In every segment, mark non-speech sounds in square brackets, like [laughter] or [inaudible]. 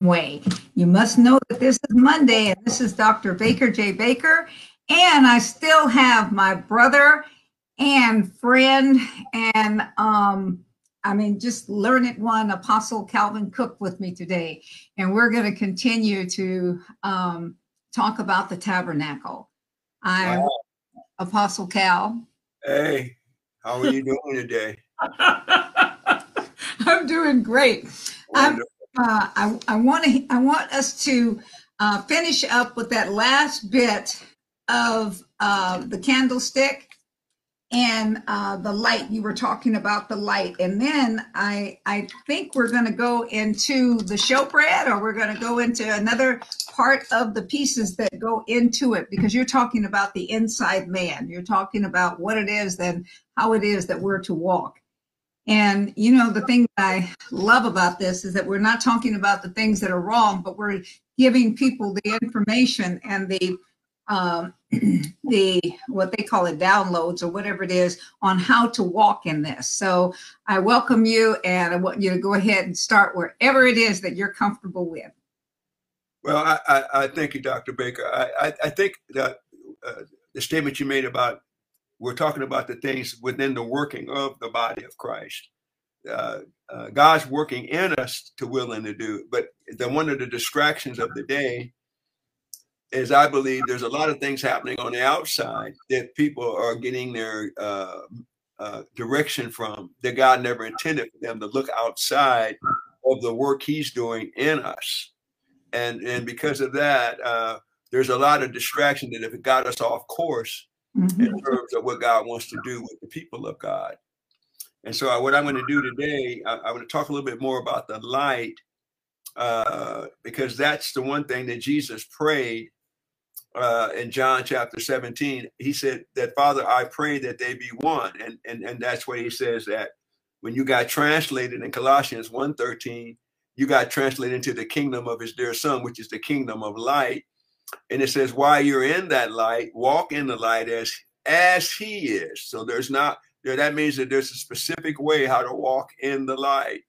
way. You must know that this is Monday and this is Dr. Baker J. Baker. And I still have my brother and friend and um I mean just learn it one Apostle Calvin Cook with me today. And we're going to continue to um talk about the tabernacle. I'm wow. Apostle Cal. Hey, how are you doing today? [laughs] I'm doing great. I'm uh, I, I want to I want us to uh, finish up with that last bit of uh, the candlestick and uh, the light. You were talking about the light, and then I I think we're going to go into the showbread, or we're going to go into another part of the pieces that go into it, because you're talking about the inside man. You're talking about what it is, then how it is that we're to walk. And you know, the thing I love about this is that we're not talking about the things that are wrong, but we're giving people the information and the um, [clears throat] the what they call it downloads or whatever it is on how to walk in this. So I welcome you, and I want you to go ahead and start wherever it is that you're comfortable with. Well, I, I, I thank you, Dr. Baker. I, I, I think that uh, the statement you made about we're talking about the things within the working of the body of Christ. Uh, uh, God's working in us to will and to do. But the one of the distractions of the day is, I believe, there's a lot of things happening on the outside that people are getting their uh, uh direction from that God never intended for them to look outside of the work He's doing in us, and and because of that, uh, there's a lot of distraction that if it got us off course mm-hmm. in terms of what God wants to do with the people of God. And so, I, what I'm going to do today, I, am going to talk a little bit more about the light, uh, because that's the one thing that Jesus prayed uh, in John chapter 17. He said that, Father, I pray that they be one, and and and that's what he says that when you got translated in Colossians 1:13, you got translated into the kingdom of His dear Son, which is the kingdom of light. And it says, while you're in that light, walk in the light as as he is. So there's not there, that means that there's a specific way how to walk in the light.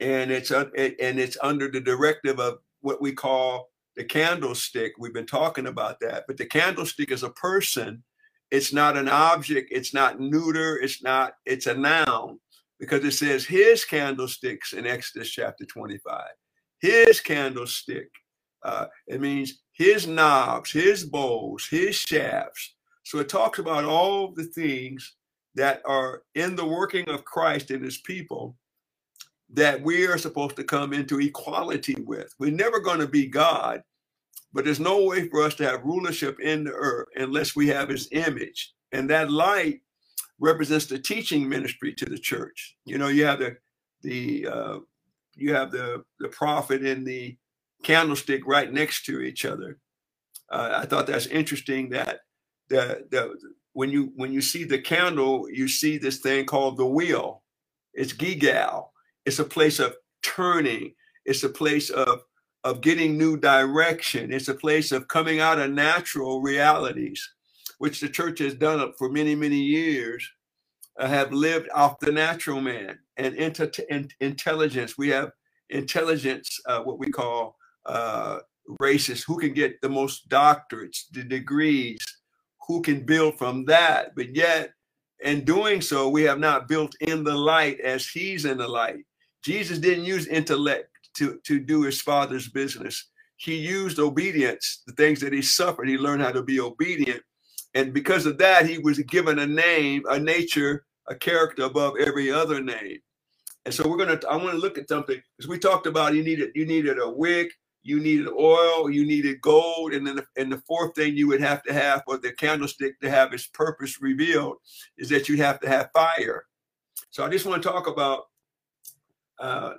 And it's uh, and it's under the directive of what we call the candlestick. We've been talking about that, but the candlestick is a person. It's not an object. It's not neuter. It's not. It's a noun because it says his candlesticks in Exodus chapter 25. His candlestick. Uh, it means his knobs, his bowls, his shafts. So it talks about all the things that are in the working of Christ and his people that we are supposed to come into equality with. We're never going to be God, but there's no way for us to have rulership in the earth unless we have his image. And that light represents the teaching ministry to the church. You know, you have the the uh, you have the the prophet and the candlestick right next to each other. Uh, I thought that's interesting that the, the when you when you see the candle, you see this thing called the wheel. It's Gilgal. It's a place of turning. It's a place of of getting new direction. It's a place of coming out of natural realities, which the church has done for many many years. Uh, have lived off the natural man and into in, intelligence. We have intelligence, uh, what we call uh, races, who can get the most doctorates, the degrees, who can build from that. But yet, in doing so, we have not built in the light as he's in the light. Jesus didn't use intellect to, to do his father's business. He used obedience, the things that he suffered. He learned how to be obedient. And because of that, he was given a name, a nature, a character above every other name. And so we're gonna. I want to look at something because we talked about you needed you needed a wick, you needed oil, you needed gold, and then the, and the fourth thing you would have to have for the candlestick to have its purpose revealed is that you have to have fire. So I just want to talk about. Uh,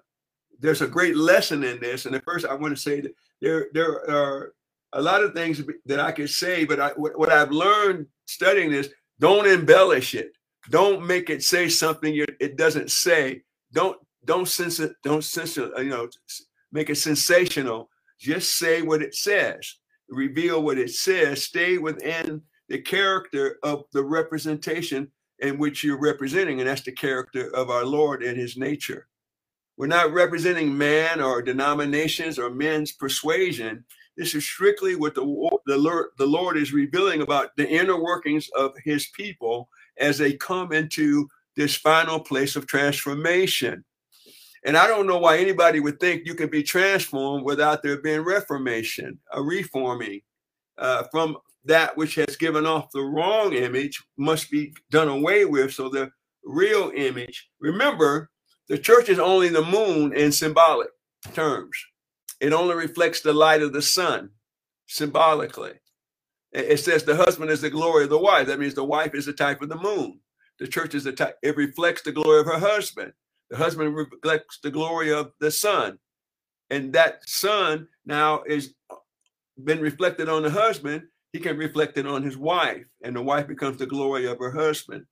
there's a great lesson in this, and at first I want to say that there there are a lot of things that I could say, but I, what, what I've learned studying this, don't embellish it. Don't make it say something it doesn't say. Don't don't it. Don't it. You know, make it sensational. Just say what it says, reveal what it says, stay within the character of the representation in which you're representing, and that's the character of our Lord and his nature. We're not representing man or denominations or men's persuasion. This is strictly what the, the, Lord, the Lord is revealing about the inner workings of his people as they come into this final place of transformation. And I don't know why anybody would think you can be transformed without there being reformation, a reforming uh, from that which has given off the wrong image must be done away with. So the real image, remember, the church is only the moon in symbolic terms. It only reflects the light of the sun symbolically. It says the husband is the glory of the wife. That means the wife is the type of the moon. The church is the type, it reflects the glory of her husband. The husband reflects the glory of the son. And that son now is uh, been reflected on the husband. He can reflect it on his wife, and the wife becomes the glory of her husband.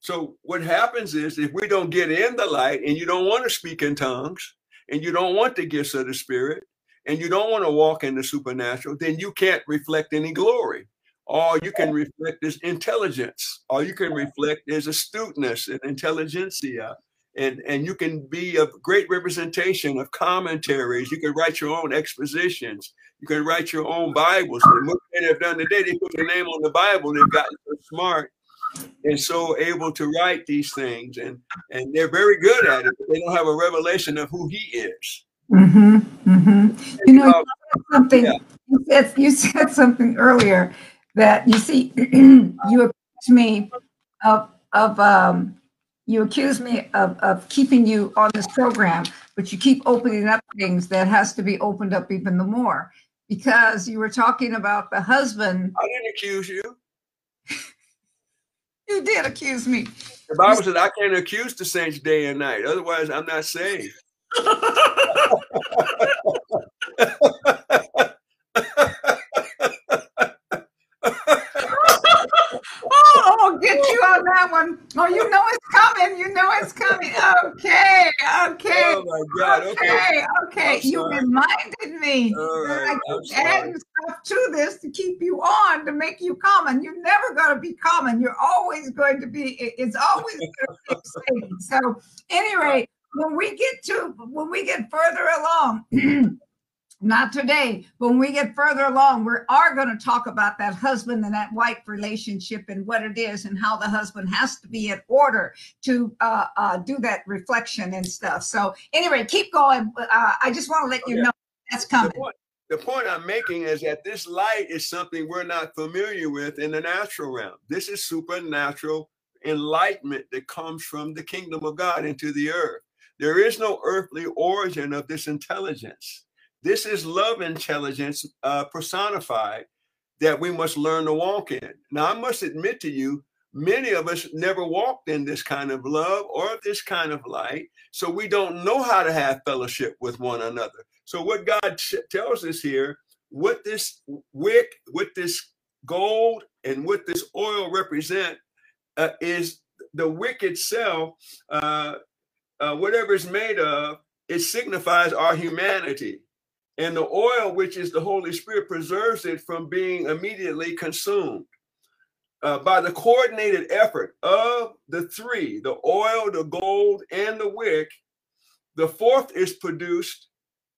So what happens is if we don't get in the light and you don't want to speak in tongues and you don't want the gifts of the spirit and you don't want to walk in the supernatural, then you can't reflect any glory. All you can reflect is intelligence. All you can reflect is astuteness and intelligentsia. And, and you can be a great representation of commentaries. You can write your own expositions. You can write your own Bibles. And what they have done today, they put their name on the Bible. They've gotten so smart and so able to write these things and and they're very good at it but they don't have a revelation of who he is mm-hmm, mm-hmm. you know you something yeah. you, said, you said something earlier that you see [clears throat] you accuse me of of um you accuse me of, of keeping you on this program but you keep opening up things that has to be opened up even the more because you were talking about the husband i didn't accuse you [laughs] you did accuse me. The Bible says I can't accuse the saints day and night. Otherwise, I'm not saved. [laughs] [laughs] oh, get you on that one. Oh, you know it's coming. You know it's coming. Okay, okay. Oh my God. Okay, okay. okay. You reminded me that I adding stuff to this to keep you on to make you common. You're never going to be common. You're always going to be. It's always going to be exciting. So, anyway, [laughs] when we get to when we get further along. [clears throat] not today, but when we get further along, we are going to talk about that husband and that wife relationship and what it is and how the husband has to be in order to uh, uh, do that reflection and stuff. So, anyway, keep going. Uh, I just want to let you know that's coming. The point, the point I'm making is that this light is something we're not familiar with in the natural realm. This is supernatural enlightenment that comes from the kingdom of God into the earth. There is no earthly origin of this intelligence this is love intelligence uh, personified that we must learn to walk in. Now, I must admit to you, many of us never walked in this kind of love or this kind of light. So we don't know how to have fellowship with one another. So, what God tells us here, what this wick, what this gold, and what this oil represent uh, is the wick itself, uh, uh, whatever it's made of, it signifies our humanity. And the oil, which is the Holy Spirit, preserves it from being immediately consumed. Uh, by the coordinated effort of the three the oil, the gold, and the wick the fourth is produced,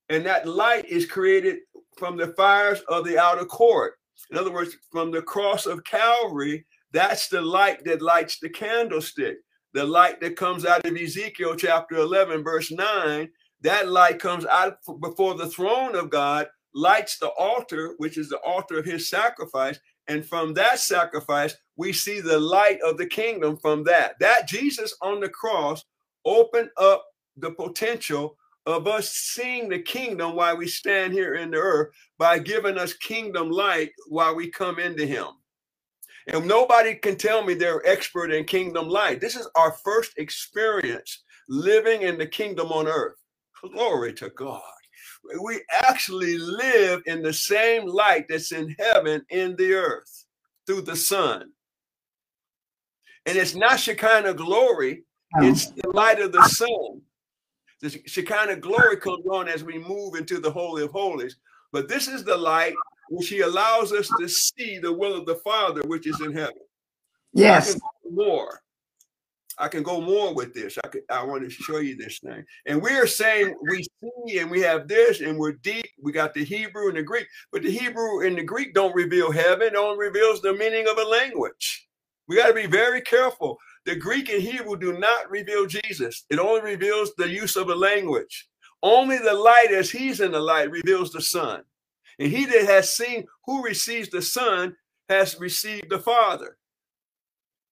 and that light is created from the fires of the outer court. In other words, from the cross of Calvary, that's the light that lights the candlestick. The light that comes out of Ezekiel chapter 11, verse 9, that light comes out before the throne of God, lights the altar, which is the altar of his sacrifice. And from that sacrifice, we see the light of the kingdom from that. That Jesus on the cross opened up the potential of us seeing the kingdom while we stand here in the earth by giving us kingdom light while we come into him. And nobody can tell me they're expert in kingdom light. This is our first experience living in the kingdom on earth. Glory to God. We actually live in the same light that's in heaven in the earth through the sun. And it's not Shekinah glory, it's the light of the sun. The Shekinah glory comes on as we move into the Holy of Holies. But this is the light which He allows us to see the will of the Father, which is in heaven. Yes. More. I can go more with this. I could, I want to show you this thing. And we're saying we see and we have this and we're deep. We got the Hebrew and the Greek, but the Hebrew and the Greek don't reveal heaven, it only reveals the meaning of a language. We got to be very careful. The Greek and Hebrew do not reveal Jesus. It only reveals the use of a language. Only the light as he's in the light reveals the Son. And he that has seen who receives the Son has received the Father.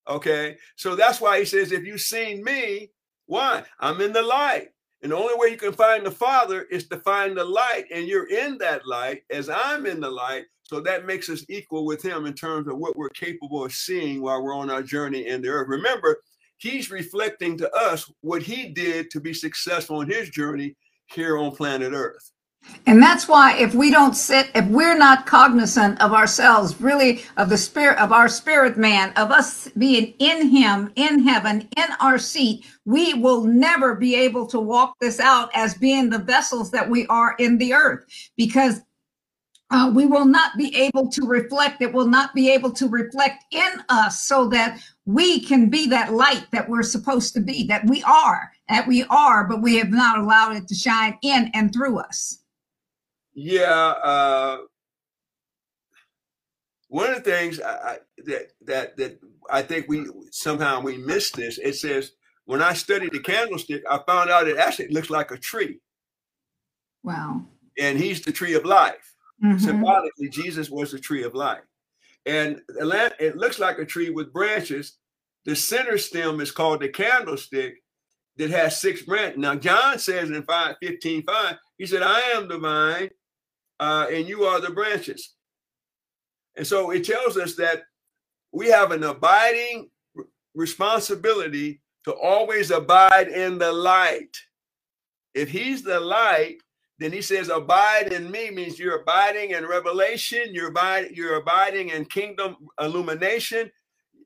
Okay, so that's why he says, if you've seen me, why? I'm in the light. And the only way you can find the Father is to find the light, and you're in that light as I'm in the light. So that makes us equal with him in terms of what we're capable of seeing while we're on our journey in the earth. Remember, he's reflecting to us what he did to be successful in his journey here on planet earth. And that's why if we don't sit, if we're not cognizant of ourselves, really of the spirit of our spirit man, of us being in him, in heaven, in our seat, we will never be able to walk this out as being the vessels that we are in the earth because uh, we will not be able to reflect, it will not be able to reflect in us so that we can be that light that we're supposed to be, that we are, that we are, but we have not allowed it to shine in and through us. Yeah, uh, one of the things I, I, that that that I think we somehow we miss this. It says when I studied the candlestick, I found out it actually looks like a tree. Wow! And he's the tree of life. Mm-hmm. Symbolically, Jesus was the tree of life, and it looks like a tree with branches. The center stem is called the candlestick that has six branches. Now, John says in 5, 15, 5, he said, I am the vine, uh, and you are the branches. And so it tells us that we have an abiding responsibility to always abide in the light. If he's the light, then he says, abide in me means you're abiding in revelation, you're abiding, you're abiding in kingdom illumination.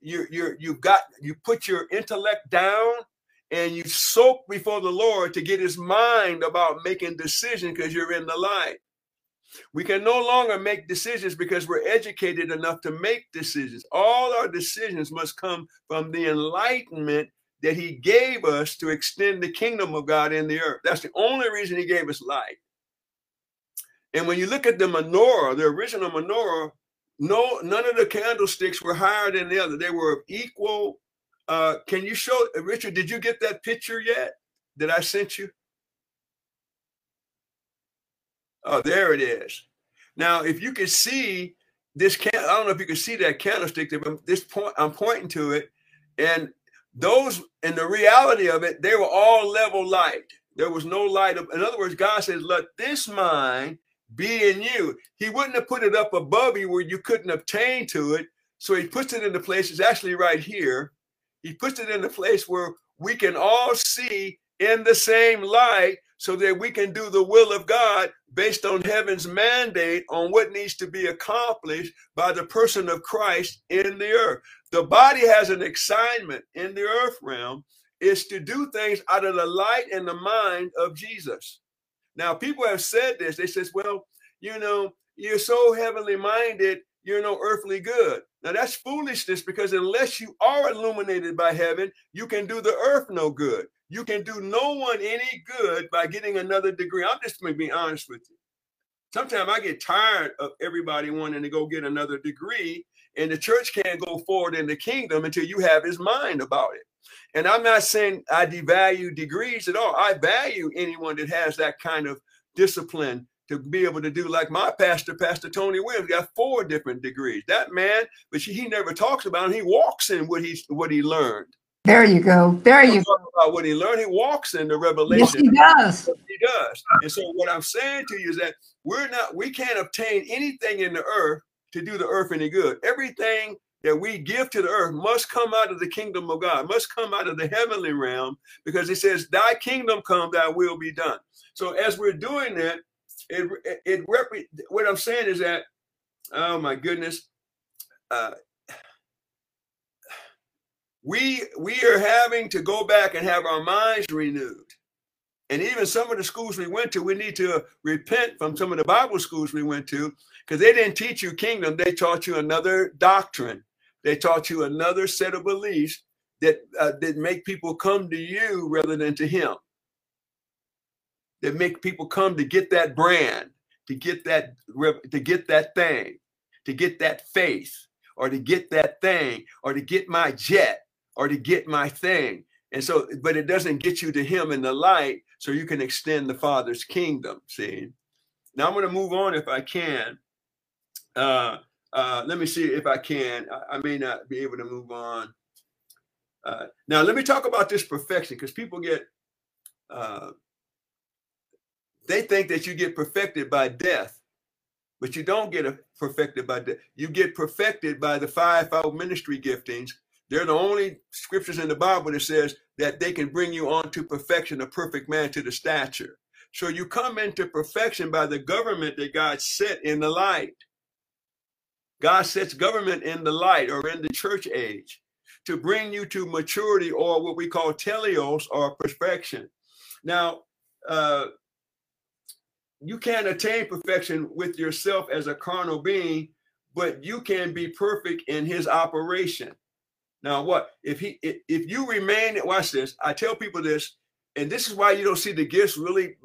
You you you've got you put your intellect down and you soak before the Lord to get his mind about making decisions because you're in the light. We can no longer make decisions because we're educated enough to make decisions. All our decisions must come from the enlightenment that he gave us to extend the kingdom of God in the earth. That's the only reason he gave us light. And when you look at the menorah, the original menorah, no, none of the candlesticks were higher than the other. They were of equal. Uh, can you show Richard? Did you get that picture yet that I sent you? Oh, there it is. Now, if you can see this can I don't know if you can see that candlestick but this point I'm pointing to it, and those in the reality of it, they were all level light. There was no light. Of, in other words, God says, "Let this mind be in you." He wouldn't have put it up above you where you couldn't obtain to it. So he puts it in the place. It's actually right here. He puts it in the place where we can all see in the same light so that we can do the will of God based on heaven's mandate on what needs to be accomplished by the person of Christ in the earth. The body has an assignment in the earth realm is to do things out of the light and the mind of Jesus. Now, people have said this. They says, well, you know, you're so heavenly minded, you're no earthly good. Now that's foolishness because unless you are illuminated by heaven, you can do the earth no good. You can do no one any good by getting another degree. I'm just going to be honest with you. Sometimes I get tired of everybody wanting to go get another degree, and the church can't go forward in the kingdom until you have his mind about it. And I'm not saying I devalue degrees at all. I value anyone that has that kind of discipline to be able to do like my pastor, Pastor Tony Williams, got four different degrees. That man, but he never talks about him. He walks in what he what he learned. There you go. There you go. About what he learned, he walks in the revelation. Yes, he does. He does. And so what I'm saying to you is that we're not, we can't obtain anything in the earth to do the earth any good. Everything that we give to the earth must come out of the kingdom of God, must come out of the heavenly realm, because it says, Thy kingdom come, thy will be done. So as we're doing that, it it, it what I'm saying is that, oh my goodness, uh, we we are having to go back and have our minds renewed. And even some of the schools we went to we need to repent from some of the bible schools we went to because they didn't teach you kingdom they taught you another doctrine. They taught you another set of beliefs that uh, that make people come to you rather than to him. That make people come to get that brand to get that to get that thing to get that faith or to get that thing or to get my jet or to get my thing and so but it doesn't get you to him in the light so you can extend the father's kingdom see now i'm going to move on if i can uh uh let me see if i can i, I may not be able to move on uh, now, let me talk about this perfection because people get, uh, they think that you get perfected by death, but you don't get perfected by death. You get perfected by the fivefold ministry giftings. They're the only scriptures in the Bible that says that they can bring you on to perfection, a perfect man to the stature. So you come into perfection by the government that God set in the light. God sets government in the light or in the church age to bring you to maturity or what we call teleos or perfection. Now, uh, you can't attain perfection with yourself as a carnal being, but you can be perfect in his operation. Now, what if he if, you remain, watch this, I tell people this, and this is why you don't see the gifts really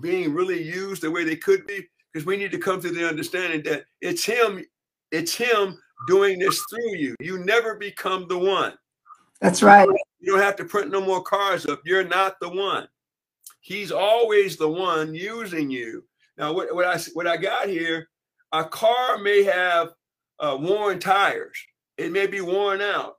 being really used the way they could be, because we need to come to the understanding that it's him, it's him doing this through you. You never become the one. That's right. You don't have to print no more cars up. You're not the one. He's always the one using you. Now, what, what I what I got here, a car may have uh, worn tires. It may be worn out,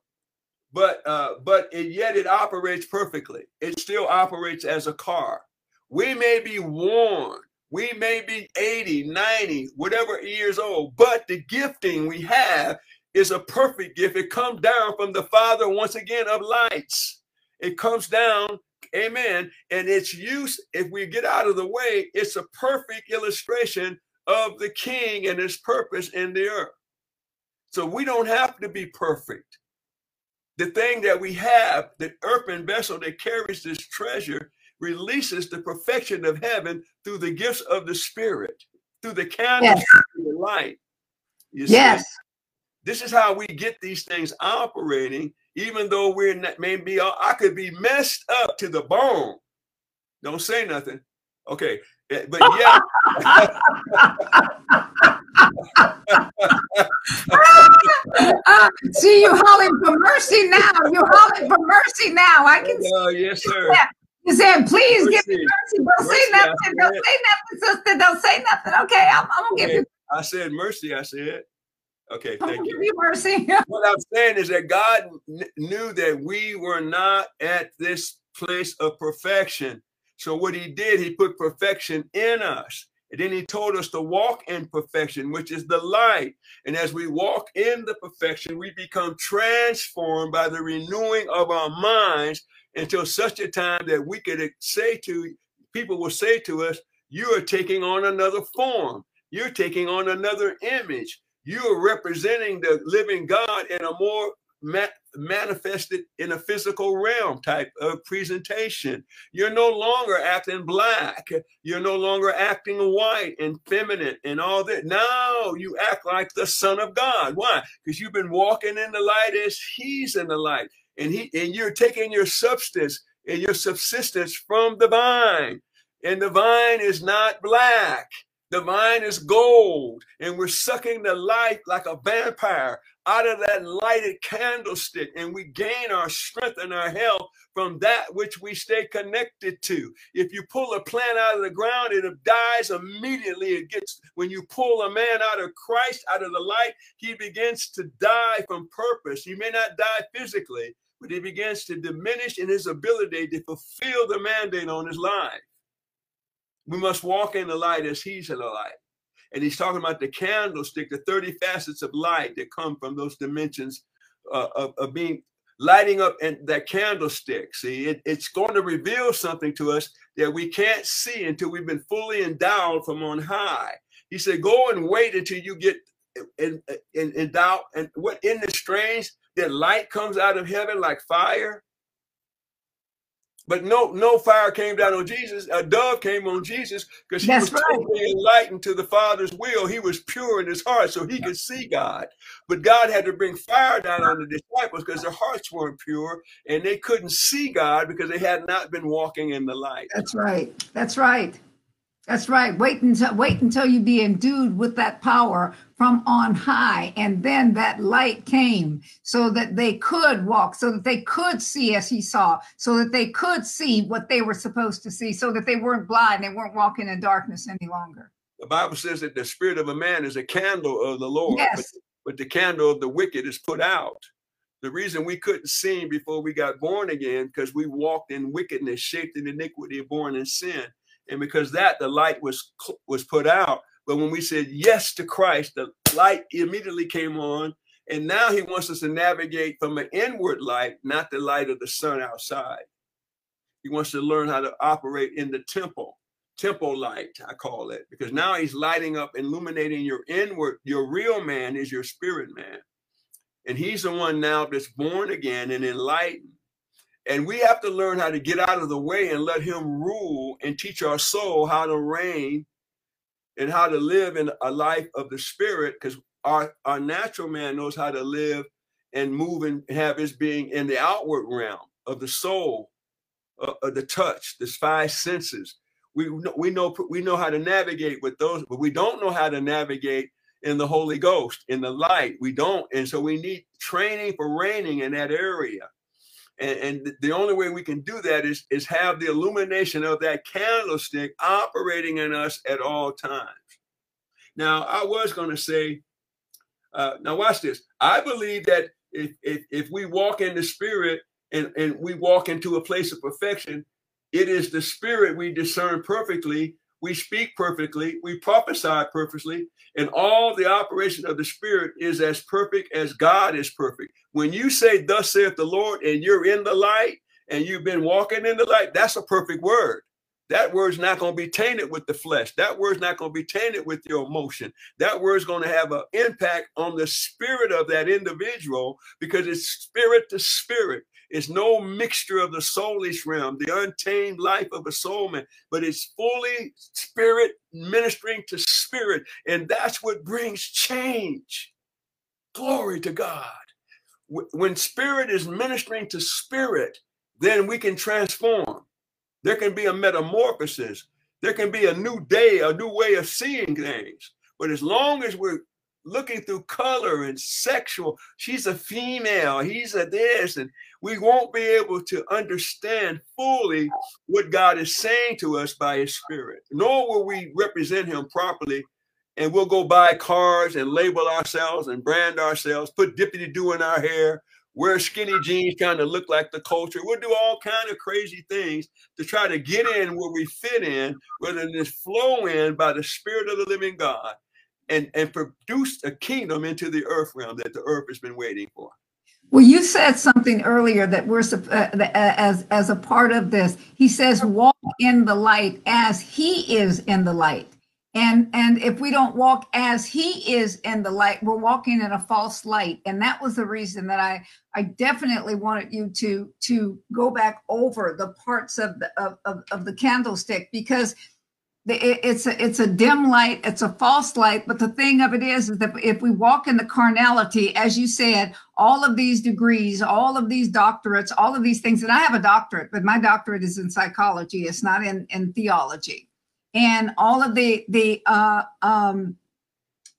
but uh, but it, yet it operates perfectly. It still operates as a car. We may be worn. We may be 80, 90, whatever years old, but the gifting we have is a perfect gift. It comes down from the Father, once again, of lights. It comes down, amen. And its use, if we get out of the way, it's a perfect illustration of the King and his purpose in the earth. So we don't have to be perfect. The thing that we have, the earthen vessel that carries this treasure, releases the perfection of heaven through the gifts of the Spirit, through the candle yes. the light. You yes. See? This is how we get these things operating, even though we're not, maybe I could be messed up to the bone. Don't say nothing. Okay. Eh, but yeah. [laughs] [laughs] see you hollering for mercy now. You hollering for mercy now. I can. Oh, yes, sir. That. You said, please mercy. give me mercy. Don't mercy, say nothing. Don't say nothing, sister. Don't say nothing. Okay, I'm, I'm gonna give you. I said mercy. I said. Okay, thank I'm you. Give you mercy. [laughs] what I'm saying is that God knew that we were not at this place of perfection. So what He did, He put perfection in us. And then he told us to walk in perfection, which is the light. And as we walk in the perfection, we become transformed by the renewing of our minds until such a time that we could say to people will say to us, you are taking on another form. You're taking on another image. You are representing the living God in a more manifested in a physical realm type of presentation. You're no longer acting black. You're no longer acting white and feminine and all that. Now you act like the Son of God. Why? Because you've been walking in the light as He's in the light and he and you're taking your substance and your subsistence from the vine and the vine is not black the vine is gold and we're sucking the light like a vampire out of that lighted candlestick and we gain our strength and our health from that which we stay connected to. If you pull a plant out of the ground it dies immediately. It gets when you pull a man out of christ out of the light he begins to die from purpose. He may not die physically but he begins to diminish in his ability to fulfill the mandate on his life. We must walk in the light as he's in the light. And he's talking about the candlestick, the 30 facets of light that come from those dimensions uh, of, of, being lighting up and that candlestick. See, it, it's going to reveal something to us that we can't see until we've been fully endowed from on high. He said, Go and wait until you get in, in, endowed. And what in the strange that light comes out of heaven like fire. But no no fire came down on Jesus. A dove came on Jesus because he That's was right. totally enlightened to the Father's will. He was pure in his heart, so he could see God. But God had to bring fire down on the disciples because their hearts weren't pure and they couldn't see God because they had not been walking in the light. That's right. That's right. That's right. Wait until wait until you be endued with that power from on high, and then that light came, so that they could walk, so that they could see as he saw, so that they could see what they were supposed to see, so that they weren't blind, they weren't walking in darkness any longer. The Bible says that the spirit of a man is a candle of the Lord, but, Yes. but the candle of the wicked is put out. The reason we couldn't see before we got born again because we walked in wickedness, shaped in iniquity, born in sin, and because that the light was was put out. But when we said yes to Christ, the light immediately came on, and now He wants us to navigate from an inward light, not the light of the sun outside. He wants to learn how to operate in the temple temple light, I call it, because now he's lighting up, illuminating your inward, your real man is your spirit man. And he's the one now that's born again and enlightened. And we have to learn how to get out of the way and let him rule and teach our soul how to reign and how to live in a life of the spirit, because our, our natural man knows how to live and move and have his being in the outward realm of the soul, uh, of the touch, the five senses we know, we know we know how to navigate with those, but we don't know how to navigate in the Holy Ghost, in the light. We don't, and so we need training for reigning in that area. And, and the only way we can do that is is have the illumination of that candlestick operating in us at all times. Now, I was going to say, uh, now watch this. I believe that if, if if we walk in the Spirit and and we walk into a place of perfection, it is the spirit we discern perfectly, we speak perfectly, we prophesy perfectly, and all the operation of the spirit is as perfect as God is perfect. When you say, Thus saith the Lord, and you're in the light and you've been walking in the light, that's a perfect word. That word's not going to be tainted with the flesh. That word's not going to be tainted with your emotion. That word's going to have an impact on the spirit of that individual because it's spirit to spirit. It's no mixture of the soulish realm, the untamed life of a soul man, but it's fully spirit ministering to spirit. And that's what brings change. Glory to God. When spirit is ministering to spirit, then we can transform. There can be a metamorphosis. There can be a new day, a new way of seeing things. But as long as we're looking through color and sexual. She's a female, he's a this, and we won't be able to understand fully what God is saying to us by his spirit, nor will we represent him properly. And we'll go buy cars and label ourselves and brand ourselves, put dippity do in our hair, wear skinny jeans kind of look like the culture. We'll do all kind of crazy things to try to get in where we fit in, rather than flow in by the spirit of the living God and and produced a kingdom into the earth realm that the earth has been waiting for. Well, you said something earlier that we're uh, as as a part of this. He says, "Walk in the light as He is in the light." And and if we don't walk as He is in the light, we're walking in a false light. And that was the reason that I I definitely wanted you to to go back over the parts of the of, of, of the candlestick because it's a it's a dim light it's a false light but the thing of it is, is that if we walk in the carnality as you said all of these degrees all of these doctorates all of these things and i have a doctorate but my doctorate is in psychology it's not in in theology. And all of the the uh um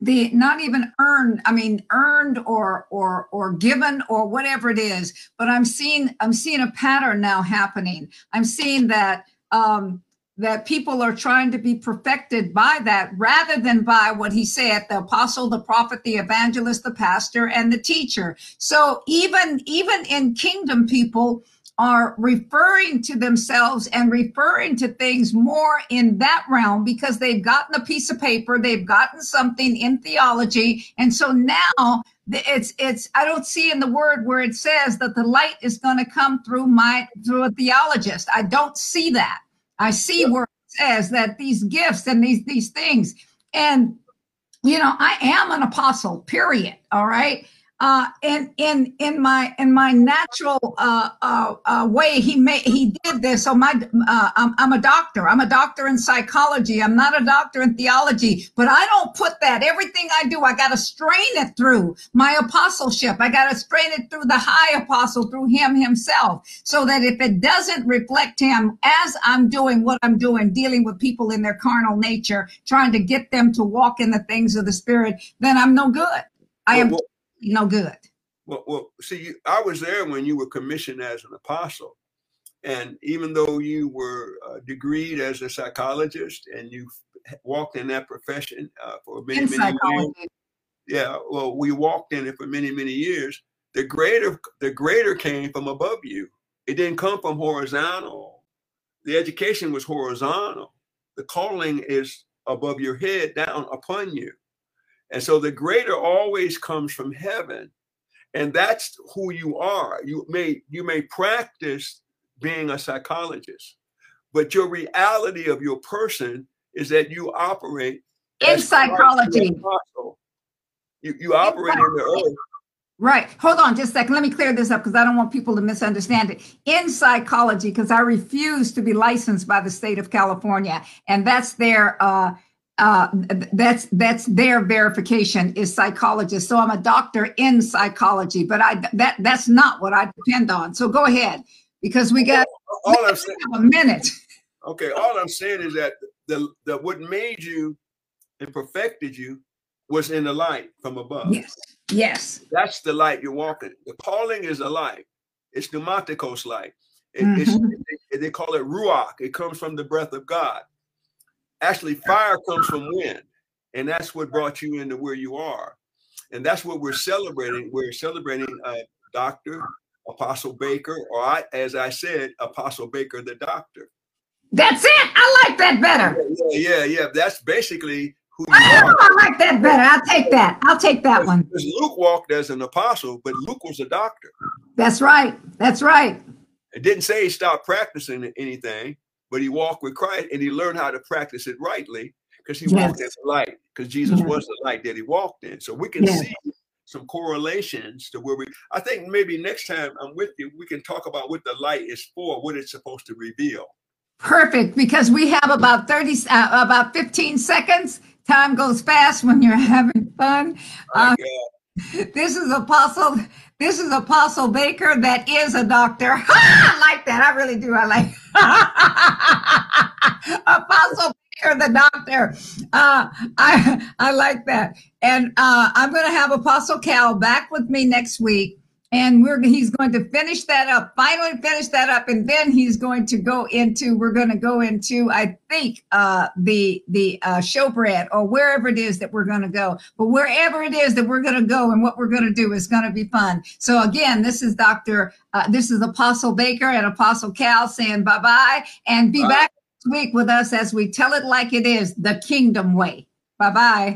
the not even earned i mean earned or or or given or whatever it is but i'm seeing i'm seeing a pattern now happening. I'm seeing that um that people are trying to be perfected by that rather than by what he said the apostle the prophet the evangelist the pastor and the teacher. So even even in kingdom people are referring to themselves and referring to things more in that realm because they've gotten a piece of paper they've gotten something in theology. And so now it's it's i don't see in the word where it says that the light is going to come through my through a theologist. I don't see that I see where it says that these gifts and these these things, and you know, I am an apostle. Period. All right. Uh, in in in my in my natural uh, uh, uh, way, he made he did this. So my uh, I'm, I'm a doctor. I'm a doctor in psychology. I'm not a doctor in theology, but I don't put that. Everything I do, I got to strain it through my apostleship. I got to strain it through the high apostle, through him himself, so that if it doesn't reflect him as I'm doing what I'm doing, dealing with people in their carnal nature, trying to get them to walk in the things of the spirit, then I'm no good. I am Well, no good. Well, well, see, I was there when you were commissioned as an apostle, and even though you were uh, degreed as a psychologist and you walked in that profession uh, for many, In many years, yeah, well, we walked in it for many, many years. The greater, the greater came from above you. It didn't come from horizontal. The education was horizontal. The calling is above your head, down upon you. And so the greater always comes from heaven. And that's who you are. You may you may practice being a psychologist, but your reality of your person is that you operate In as Christ the psychology. You you operate in the earth. Right. Hold on just a second. Let me clear this up because I don't want people to misunderstand it. In psychology, because I refuse to be licensed by the state of California, and that's their uh uh that's that's their verification is psychologist. So I'm a doctor in psychology, but I that that's not what I depend on. So go ahead because we got All I'm saying, a minute. okay, all I'm saying is that the, the what made you and perfected you was in the light from above. Yes. Yes. That's the light you're walking. The calling is a light. It's pneumaticos light. It- it's, Mhm. they, they call it ruach. It comes from the breath of God. Actually, fire comes from wind, and that's what brought you into where you are. And that's what we're celebrating. We're celebrating uh, Doctor Apostle Baker, or I, as I said, Apostle Baker the Doctor. That's it. I like that better. Yeah, yeah, yeah. That's basically who you Oh, are. I like that better. I'll take that. I'll take that one. Because Luke walked as an apostle, but Luke was a doctor. That's right. That's right. It didn't say he stopped practicing anything, but he walked with Christ and he learned how to practice it rightly because he walked in the light, because Jesus Yes. was the light that he walked in. So we can Yes. see some correlations to where we I think maybe next time I'm with you, we can talk about what the light is for, what it's supposed to reveal. Perfect, because we have about 30, uh, about 15 seconds. Time goes fast when you're [laughs] having fun. Uh, God. This is Apostle, this is Apostle Baker that is a doctor. [laughs] I like that. I really do. I like [laughs] Apostle Baker, the doctor. Uh, I, I like that. And uh, I'm going to have Apostle Cal back with me next week. And we're he's going to finish that up, finally finish that up, and then he's going to go into we're going to go into I think uh, the the uh, showbread or wherever it is that we're going to go. But wherever it is that we're going to go and what we're going to do is going to be fun. So again, this is Doctor, uh, this is Apostle Baker and Apostle Cal saying bye bye, and be Bye. back next week with us as we tell it like it is, the Kingdom way. Bye bye.